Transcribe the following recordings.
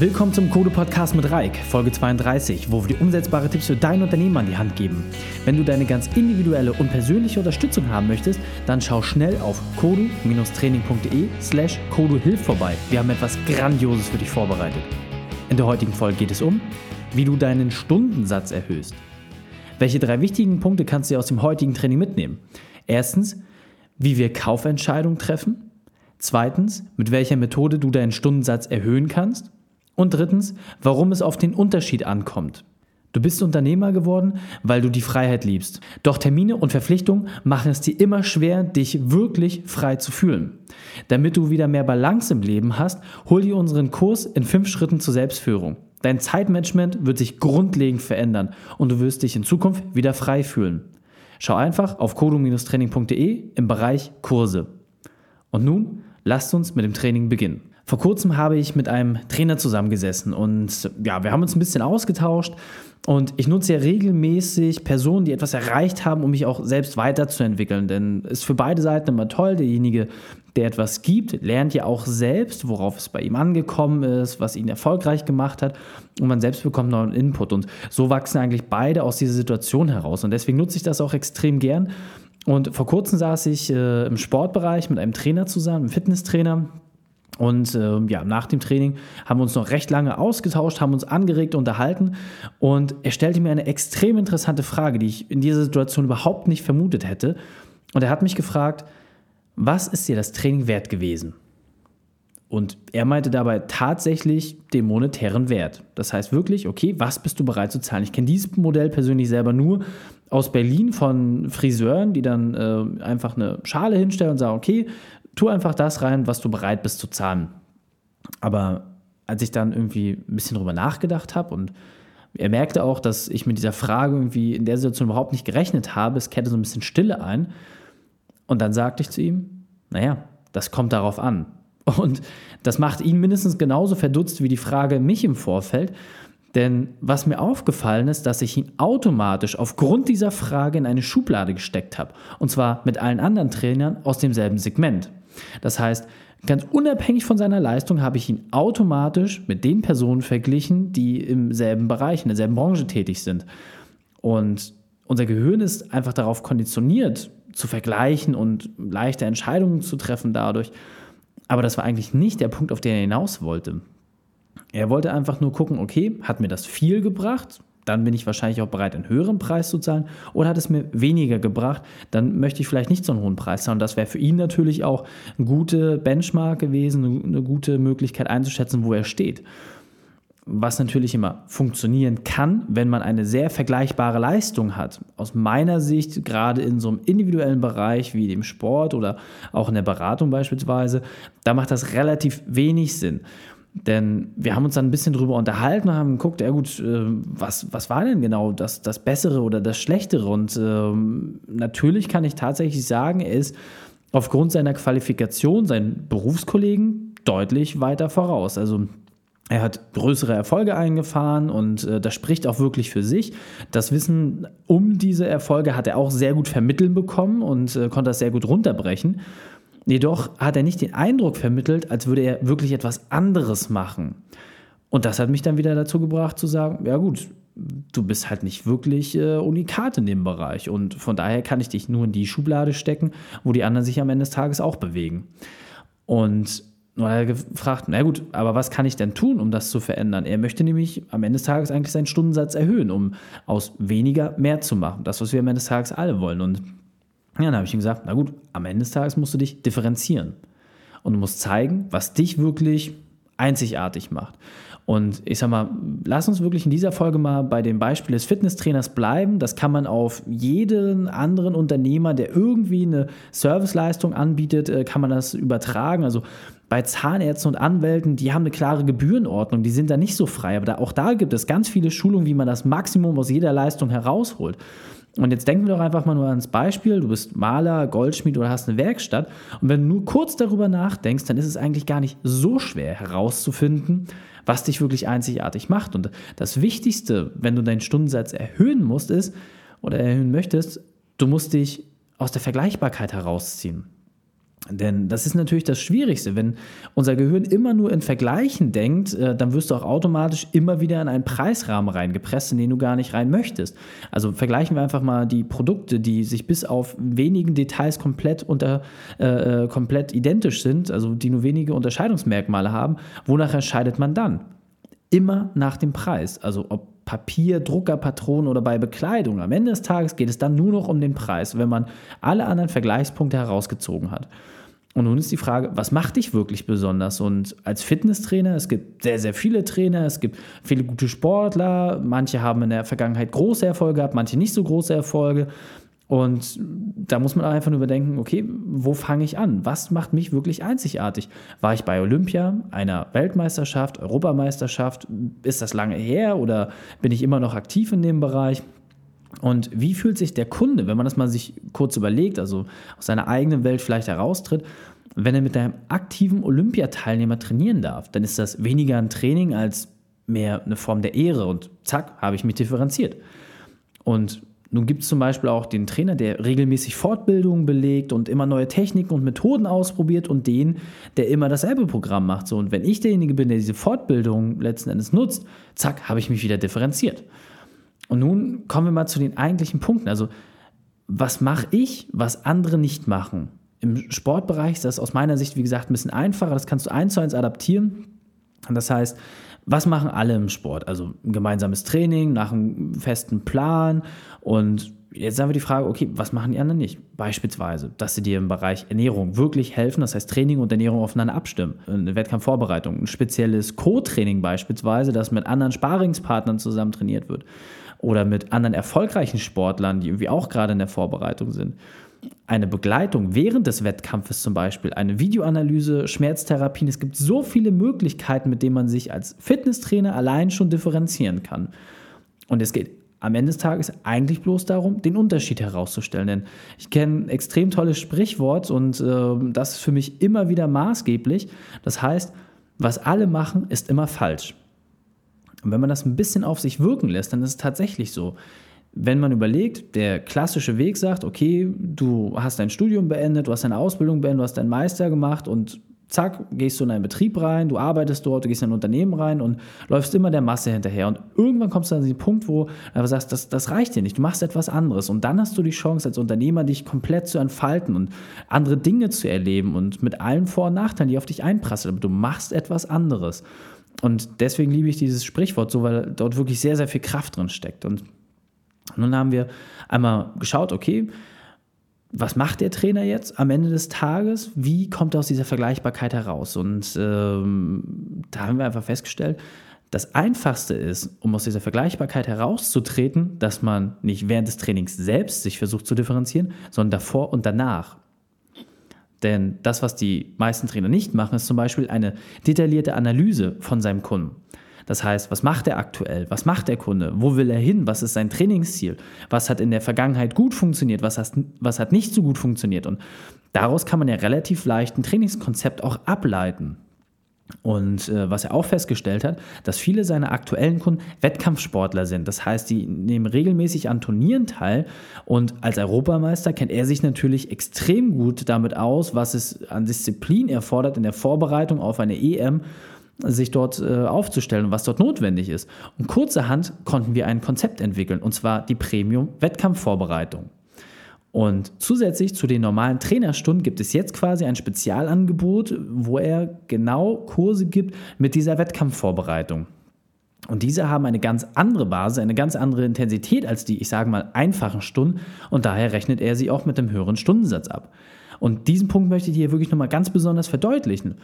Willkommen zum Code Podcast mit Reik, Folge 32, wo wir dir umsetzbare Tipps für dein Unternehmen an die Hand geben. Wenn du deine ganz individuelle und persönliche Unterstützung haben möchtest, dann schau schnell auf kodu-training.de slash koduhilf vorbei. Wir haben etwas Grandioses für dich vorbereitet. In der heutigen Folge geht es um, wie du deinen Stundensatz erhöhst. Welche drei wichtigen Punkte kannst du aus dem heutigen Training mitnehmen? Erstens, wie wir Kaufentscheidungen treffen. Zweitens, mit welcher Methode du deinen Stundensatz erhöhen kannst. Und drittens, warum es auf den Unterschied ankommt. Du bist Unternehmer geworden, weil du die Freiheit liebst. Doch Termine und Verpflichtungen machen es dir immer schwer, dich wirklich frei zu fühlen. Damit du wieder mehr Balance im Leben hast, hol dir unseren Kurs in fünf Schritten zur Selbstführung. Dein Zeitmanagement wird sich grundlegend verändern und du wirst dich in Zukunft wieder frei fühlen. Schau einfach auf kodo-training.de im Bereich Kurse. Und nun lasst uns mit dem Training beginnen. Vor kurzem habe ich mit einem Trainer zusammengesessen und ja, wir haben uns ein bisschen ausgetauscht und ich nutze ja regelmäßig Personen, die etwas erreicht haben, um mich auch selbst weiterzuentwickeln. Denn es ist für beide Seiten immer toll. Derjenige, der etwas gibt, lernt ja auch selbst, worauf es bei ihm angekommen ist, was ihn erfolgreich gemacht hat. Und man selbst bekommt neuen Input. Und so wachsen eigentlich beide aus dieser Situation heraus. Und deswegen nutze ich das auch extrem gern. Und vor kurzem saß ich äh, im Sportbereich mit einem Trainer zusammen, einem Fitnesstrainer und äh, ja, nach dem Training haben wir uns noch recht lange ausgetauscht, haben uns angeregt, unterhalten. Und er stellte mir eine extrem interessante Frage, die ich in dieser Situation überhaupt nicht vermutet hätte. Und er hat mich gefragt, was ist dir das Training wert gewesen? Und er meinte dabei tatsächlich den monetären Wert. Das heißt wirklich, okay, was bist du bereit zu zahlen? Ich kenne dieses Modell persönlich selber nur aus Berlin von Friseuren, die dann äh, einfach eine Schale hinstellen und sagen, okay, tu einfach das rein, was du bereit bist zu zahlen. Aber als ich dann irgendwie ein bisschen drüber nachgedacht habe und er merkte auch, dass ich mit dieser Frage irgendwie in der Situation überhaupt nicht gerechnet habe, es kehrte so ein bisschen Stille ein. Und dann sagte ich zu ihm, naja, das kommt darauf an. Und das macht ihn mindestens genauso verdutzt wie die Frage mich im Vorfeld. Denn was mir aufgefallen ist, dass ich ihn automatisch aufgrund dieser Frage in eine Schublade gesteckt habe. Und zwar mit allen anderen Trainern aus demselben Segment. Das heißt, ganz unabhängig von seiner Leistung habe ich ihn automatisch mit den Personen verglichen, die im selben Bereich, in derselben Branche tätig sind. Und unser Gehirn ist einfach darauf konditioniert, zu vergleichen und leichte Entscheidungen zu treffen dadurch. Aber das war eigentlich nicht der Punkt, auf den er hinaus wollte. Er wollte einfach nur gucken, okay, hat mir das viel gebracht? Dann bin ich wahrscheinlich auch bereit, einen höheren Preis zu zahlen. Oder hat es mir weniger gebracht, dann möchte ich vielleicht nicht so einen hohen Preis zahlen. Und das wäre für ihn natürlich auch eine gute Benchmark gewesen, eine gute Möglichkeit einzuschätzen, wo er steht. Was natürlich immer funktionieren kann, wenn man eine sehr vergleichbare Leistung hat. Aus meiner Sicht, gerade in so einem individuellen Bereich wie dem Sport oder auch in der Beratung beispielsweise, da macht das relativ wenig Sinn. Denn wir haben uns dann ein bisschen drüber unterhalten und haben geguckt, ja gut, äh, was, was war denn genau das, das Bessere oder das Schlechtere? Und ähm, natürlich kann ich tatsächlich sagen, er ist aufgrund seiner Qualifikation seinen Berufskollegen deutlich weiter voraus. Also er hat größere Erfolge eingefahren und äh, das spricht auch wirklich für sich. Das Wissen um diese Erfolge hat er auch sehr gut vermitteln bekommen und äh, konnte das sehr gut runterbrechen. Jedoch hat er nicht den Eindruck vermittelt, als würde er wirklich etwas anderes machen. Und das hat mich dann wieder dazu gebracht zu sagen, ja gut, du bist halt nicht wirklich äh, unikat in dem Bereich. Und von daher kann ich dich nur in die Schublade stecken, wo die anderen sich am Ende des Tages auch bewegen. Und hat er gefragt, na gut, aber was kann ich denn tun, um das zu verändern? Er möchte nämlich am Ende des Tages eigentlich seinen Stundensatz erhöhen, um aus weniger mehr zu machen. Das, was wir am Ende des Tages alle wollen. Und ja, dann habe ich ihm gesagt, na gut, am Ende des Tages musst du dich differenzieren. Und du musst zeigen, was dich wirklich einzigartig macht. Und ich sag mal, lass uns wirklich in dieser Folge mal bei dem Beispiel des Fitnesstrainers bleiben. Das kann man auf jeden anderen Unternehmer, der irgendwie eine Serviceleistung anbietet, äh, kann man das übertragen. Also bei Zahnärzten und Anwälten, die haben eine klare Gebührenordnung, die sind da nicht so frei. Aber da, auch da gibt es ganz viele Schulungen, wie man das Maximum aus jeder Leistung herausholt. Und jetzt denken wir doch einfach mal nur ans Beispiel, du bist Maler, Goldschmied oder hast eine Werkstatt. Und wenn du nur kurz darüber nachdenkst, dann ist es eigentlich gar nicht so schwer herauszufinden, was dich wirklich einzigartig macht. Und das Wichtigste, wenn du deinen Stundensatz erhöhen musst, ist oder erhöhen möchtest, du musst dich aus der Vergleichbarkeit herausziehen. Denn das ist natürlich das Schwierigste. Wenn unser Gehirn immer nur in Vergleichen denkt, äh, dann wirst du auch automatisch immer wieder in einen Preisrahmen reingepresst, in den du gar nicht rein möchtest. Also vergleichen wir einfach mal die Produkte, die sich bis auf wenigen Details komplett, unter, äh, äh komplett identisch sind, also die nur wenige Unterscheidungsmerkmale haben. Wonach entscheidet man dann? Immer nach dem Preis. Also ob Papier, Druckerpatronen oder bei Bekleidung. Am Ende des Tages geht es dann nur noch um den Preis, wenn man alle anderen Vergleichspunkte herausgezogen hat. Und nun ist die Frage, was macht dich wirklich besonders? Und als Fitnesstrainer, es gibt sehr, sehr viele Trainer, es gibt viele gute Sportler, manche haben in der Vergangenheit große Erfolge gehabt, manche nicht so große Erfolge. Und da muss man einfach nur überdenken, okay, wo fange ich an? Was macht mich wirklich einzigartig? War ich bei Olympia, einer Weltmeisterschaft, Europameisterschaft? Ist das lange her oder bin ich immer noch aktiv in dem Bereich? Und wie fühlt sich der Kunde, wenn man das mal sich kurz überlegt, also aus seiner eigenen Welt vielleicht heraustritt, wenn er mit einem aktiven Olympiateilnehmer trainieren darf? Dann ist das weniger ein Training als mehr eine Form der Ehre und zack, habe ich mich differenziert. Und nun gibt es zum Beispiel auch den Trainer, der regelmäßig Fortbildungen belegt und immer neue Techniken und Methoden ausprobiert und den, der immer dasselbe Programm macht. So, und wenn ich derjenige bin, der diese Fortbildung letzten Endes nutzt, zack, habe ich mich wieder differenziert. Und nun kommen wir mal zu den eigentlichen Punkten. Also, was mache ich, was andere nicht machen? Im Sportbereich ist das aus meiner Sicht, wie gesagt, ein bisschen einfacher. Das kannst du eins zu eins adaptieren. Das heißt, was machen alle im Sport? Also ein gemeinsames Training nach einem festen Plan. Und jetzt haben wir die Frage, okay, was machen die anderen nicht? Beispielsweise, dass sie dir im Bereich Ernährung wirklich helfen, das heißt Training und Ernährung aufeinander abstimmen. Eine Wettkampfvorbereitung, ein spezielles Co-Training beispielsweise, das mit anderen Sparingspartnern zusammen trainiert wird oder mit anderen erfolgreichen Sportlern, die irgendwie auch gerade in der Vorbereitung sind. Eine Begleitung während des Wettkampfes zum Beispiel, eine Videoanalyse, Schmerztherapien. Es gibt so viele Möglichkeiten, mit denen man sich als Fitnesstrainer allein schon differenzieren kann. Und es geht am Ende des Tages eigentlich bloß darum, den Unterschied herauszustellen. Denn ich kenne ein extrem tolles Sprichwort und äh, das ist für mich immer wieder maßgeblich. Das heißt, was alle machen, ist immer falsch. Und wenn man das ein bisschen auf sich wirken lässt, dann ist es tatsächlich so. Wenn man überlegt, der klassische Weg sagt, okay, du hast dein Studium beendet, du hast deine Ausbildung beendet, du hast deinen Meister gemacht und zack, gehst du in einen Betrieb rein, du arbeitest dort, du gehst in ein Unternehmen rein und läufst immer der Masse hinterher. Und irgendwann kommst du an den Punkt, wo du sagst, das, das reicht dir nicht, du machst etwas anderes. Und dann hast du die Chance, als Unternehmer dich komplett zu entfalten und andere Dinge zu erleben und mit allen Vor- und Nachteilen, die auf dich einprasseln. Aber du machst etwas anderes. Und deswegen liebe ich dieses Sprichwort so, weil dort wirklich sehr, sehr viel Kraft drin steckt. Und nun haben wir einmal geschaut, okay, was macht der Trainer jetzt am Ende des Tages? Wie kommt er aus dieser Vergleichbarkeit heraus? Und ähm, da haben wir einfach festgestellt, das Einfachste ist, um aus dieser Vergleichbarkeit herauszutreten, dass man nicht während des Trainings selbst sich versucht zu differenzieren, sondern davor und danach. Denn das, was die meisten Trainer nicht machen, ist zum Beispiel eine detaillierte Analyse von seinem Kunden. Das heißt, was macht er aktuell? Was macht der Kunde? Wo will er hin? Was ist sein Trainingsziel? Was hat in der Vergangenheit gut funktioniert? Was, hat, was hat nicht so gut funktioniert? Und daraus kann man ja relativ leicht ein Trainingskonzept auch ableiten. Und äh, was er auch festgestellt hat, dass viele seiner aktuellen Kunden Wettkampfsportler sind. Das heißt, die nehmen regelmäßig an Turnieren teil. Und als Europameister kennt er sich natürlich extrem gut damit aus, was es an Disziplin erfordert in der Vorbereitung auf eine EM sich dort äh, aufzustellen und was dort notwendig ist. Und kurzerhand konnten wir ein Konzept entwickeln, und zwar die Premium-Wettkampfvorbereitung. Und zusätzlich zu den normalen Trainerstunden gibt es jetzt quasi ein Spezialangebot, wo er genau Kurse gibt mit dieser Wettkampfvorbereitung. Und diese haben eine ganz andere Basis, eine ganz andere Intensität als die, ich sage mal, einfachen Stunden. Und daher rechnet er sie auch mit einem höheren Stundensatz ab. Und diesen Punkt möchte ich hier wirklich nochmal ganz besonders verdeutlichen.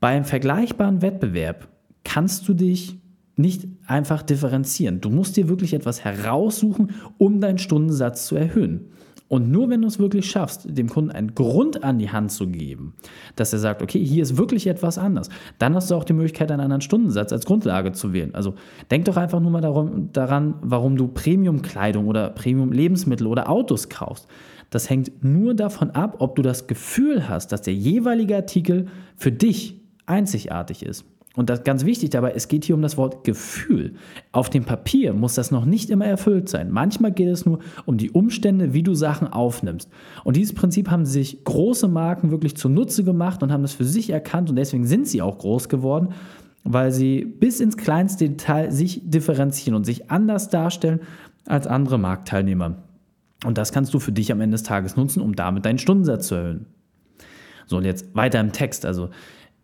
Beim vergleichbaren Wettbewerb kannst du dich nicht einfach differenzieren. Du musst dir wirklich etwas heraussuchen, um deinen Stundensatz zu erhöhen. Und nur wenn du es wirklich schaffst, dem Kunden einen Grund an die Hand zu geben, dass er sagt, okay, hier ist wirklich etwas anders, dann hast du auch die Möglichkeit, einen anderen Stundensatz als Grundlage zu wählen. Also denk doch einfach nur mal darum, daran, warum du Premium-Kleidung oder Premium-Lebensmittel oder Autos kaufst. Das hängt nur davon ab, ob du das Gefühl hast, dass der jeweilige Artikel für dich einzigartig ist. Und das ganz wichtig dabei, es geht hier um das Wort Gefühl. Auf dem Papier muss das noch nicht immer erfüllt sein. Manchmal geht es nur um die Umstände, wie du Sachen aufnimmst. Und dieses Prinzip haben sich große Marken wirklich zunutze gemacht und haben das für sich erkannt und deswegen sind sie auch groß geworden, weil sie bis ins kleinste Detail sich differenzieren und sich anders darstellen als andere Marktteilnehmer. Und das kannst du für dich am Ende des Tages nutzen, um damit deinen Stundensatz zu erhöhen. So, und jetzt weiter im Text. Also,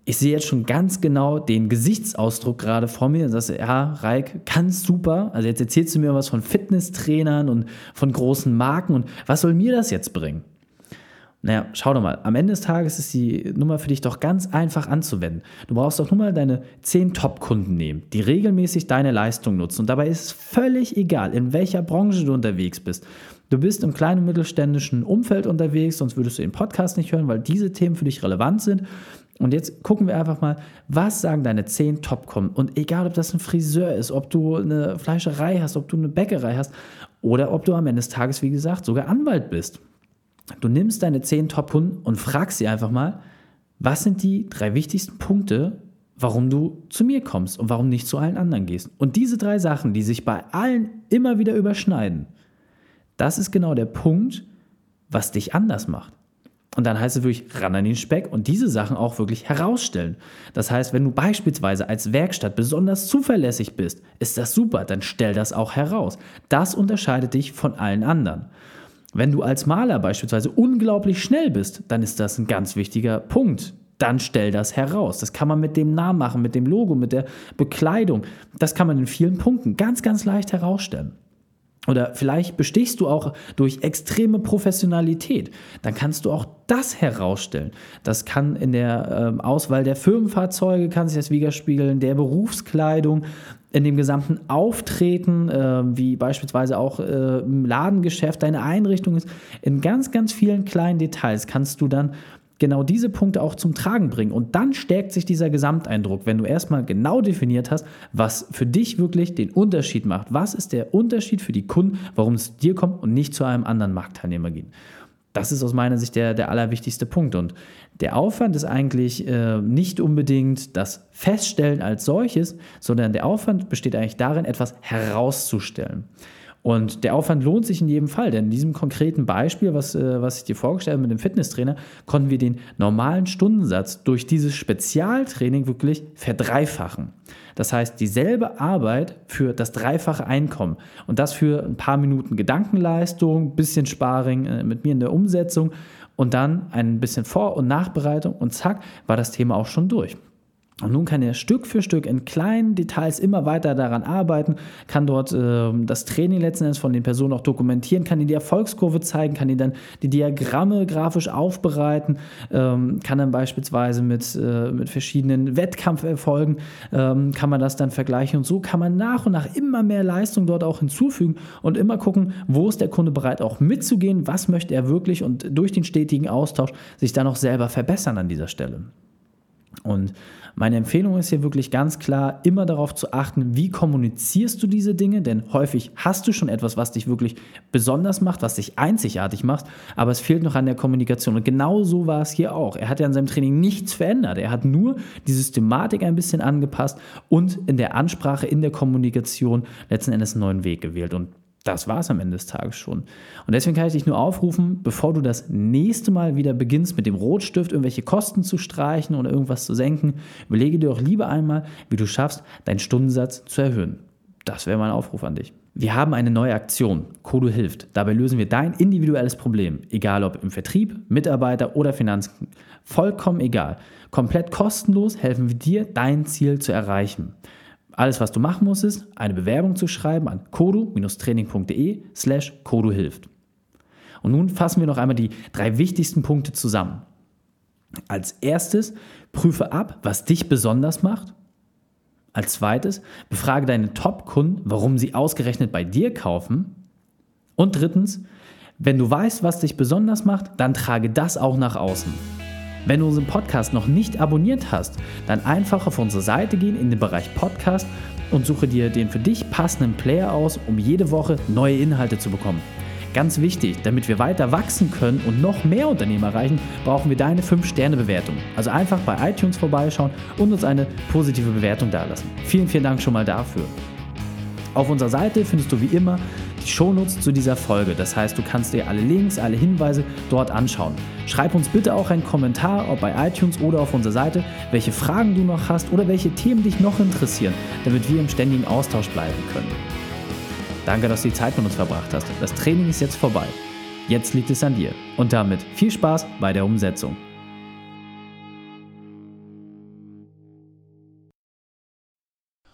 ich sehe jetzt schon ganz genau den Gesichtsausdruck gerade vor mir. Das ist, ja, Reik, ganz super. Also jetzt erzählst du mir was von Fitnesstrainern und von großen Marken und was soll mir das jetzt bringen? Naja, schau doch mal, am Ende des Tages ist die Nummer für dich doch ganz einfach anzuwenden. Du brauchst doch nur mal deine 10 Top-Kunden nehmen, die regelmäßig deine Leistung nutzen. Und dabei ist es völlig egal, in welcher Branche du unterwegs bist. Du bist im kleinen und mittelständischen Umfeld unterwegs, sonst würdest du den Podcast nicht hören, weil diese Themen für dich relevant sind. Und jetzt gucken wir einfach mal, was sagen deine 10 Top-Kunden. Und egal, ob das ein Friseur ist, ob du eine Fleischerei hast, ob du eine Bäckerei hast oder ob du am Ende des Tages, wie gesagt, sogar Anwalt bist. Du nimmst deine 10 Top-Kunden und fragst sie einfach mal, was sind die drei wichtigsten Punkte, warum du zu mir kommst und warum nicht zu allen anderen gehst. Und diese drei Sachen, die sich bei allen immer wieder überschneiden, das ist genau der Punkt, was dich anders macht. Und dann heißt es wirklich ran an den Speck und diese Sachen auch wirklich herausstellen. Das heißt, wenn du beispielsweise als Werkstatt besonders zuverlässig bist, ist das super, dann stell das auch heraus. Das unterscheidet dich von allen anderen. Wenn du als Maler beispielsweise unglaublich schnell bist, dann ist das ein ganz wichtiger Punkt. Dann stell das heraus. Das kann man mit dem Namen machen, mit dem Logo, mit der Bekleidung. Das kann man in vielen Punkten ganz, ganz leicht herausstellen. Oder vielleicht bestichst du auch durch extreme Professionalität. Dann kannst du auch das herausstellen. Das kann in der äh, Auswahl der Firmenfahrzeuge, kann sich das widerspiegeln, der Berufskleidung, in dem gesamten Auftreten, äh, wie beispielsweise auch äh, im Ladengeschäft deine Einrichtung ist. In ganz, ganz vielen kleinen Details kannst du dann genau diese Punkte auch zum Tragen bringen. Und dann stärkt sich dieser Gesamteindruck, wenn du erstmal genau definiert hast, was für dich wirklich den Unterschied macht. Was ist der Unterschied für die Kunden, warum es dir kommt und nicht zu einem anderen Marktteilnehmer geht. Das ist aus meiner Sicht der, der allerwichtigste Punkt. Und der Aufwand ist eigentlich äh, nicht unbedingt das Feststellen als solches, sondern der Aufwand besteht eigentlich darin, etwas herauszustellen. Und der Aufwand lohnt sich in jedem Fall, denn in diesem konkreten Beispiel, was, äh, was ich dir vorgestellt habe mit dem Fitnesstrainer, konnten wir den normalen Stundensatz durch dieses Spezialtraining wirklich verdreifachen. Das heißt, dieselbe Arbeit für das dreifache Einkommen und das für ein paar Minuten Gedankenleistung, bisschen Sparring äh, mit mir in der Umsetzung und dann ein bisschen Vor- und Nachbereitung und zack, war das Thema auch schon durch. Und nun kann er Stück für Stück in kleinen Details immer weiter daran arbeiten, kann dort äh, das Training letzten Endes von den Personen auch dokumentieren, kann ihnen die Erfolgskurve zeigen, kann ihnen dann die Diagramme grafisch aufbereiten, ähm, kann dann beispielsweise mit, äh, mit verschiedenen Wettkampferfolgen, ähm, kann man das dann vergleichen und so kann man nach und nach immer mehr Leistung dort auch hinzufügen und immer gucken, wo ist der Kunde bereit auch mitzugehen, was möchte er wirklich und durch den stetigen Austausch sich dann auch selber verbessern an dieser Stelle. Und meine Empfehlung ist hier wirklich ganz klar, immer darauf zu achten, wie kommunizierst du diese Dinge, denn häufig hast du schon etwas, was dich wirklich besonders macht, was dich einzigartig macht, aber es fehlt noch an der Kommunikation. Und genau so war es hier auch. Er hat ja an seinem Training nichts verändert. Er hat nur die Systematik ein bisschen angepasst und in der Ansprache, in der Kommunikation letzten Endes einen neuen Weg gewählt. Und das war es am Ende des Tages schon. Und deswegen kann ich dich nur aufrufen, bevor du das nächste Mal wieder beginnst, mit dem Rotstift irgendwelche Kosten zu streichen oder irgendwas zu senken, überlege dir doch lieber einmal, wie du schaffst, deinen Stundensatz zu erhöhen. Das wäre mein Aufruf an dich. Wir haben eine neue Aktion, Kodo hilft. Dabei lösen wir dein individuelles Problem, egal ob im Vertrieb, Mitarbeiter oder Finanzen. Vollkommen egal. Komplett kostenlos helfen wir dir, dein Ziel zu erreichen. Alles, was du machen musst, ist, eine Bewerbung zu schreiben an kodu-training.de slash koduhilft. Und nun fassen wir noch einmal die drei wichtigsten Punkte zusammen. Als erstes, prüfe ab, was dich besonders macht. Als zweites, befrage deine Top-Kunden, warum sie ausgerechnet bei dir kaufen. Und drittens, wenn du weißt, was dich besonders macht, dann trage das auch nach außen. Wenn du unseren Podcast noch nicht abonniert hast, dann einfach auf unsere Seite gehen in den Bereich Podcast und suche dir den für dich passenden Player aus, um jede Woche neue Inhalte zu bekommen. Ganz wichtig, damit wir weiter wachsen können und noch mehr Unternehmen erreichen, brauchen wir deine 5-Sterne-Bewertung. Also einfach bei iTunes vorbeischauen und uns eine positive Bewertung dalassen. Vielen, vielen Dank schon mal dafür. Auf unserer Seite findest du wie immer die Shownotes zu dieser Folge. Das heißt, du kannst dir alle Links, alle Hinweise dort anschauen. Schreib uns bitte auch einen Kommentar, ob bei iTunes oder auf unserer Seite, welche Fragen du noch hast oder welche Themen dich noch interessieren, damit wir im ständigen Austausch bleiben können. Danke, dass du die Zeit mit uns verbracht hast. Das Training ist jetzt vorbei. Jetzt liegt es an dir. Und damit viel Spaß bei der Umsetzung.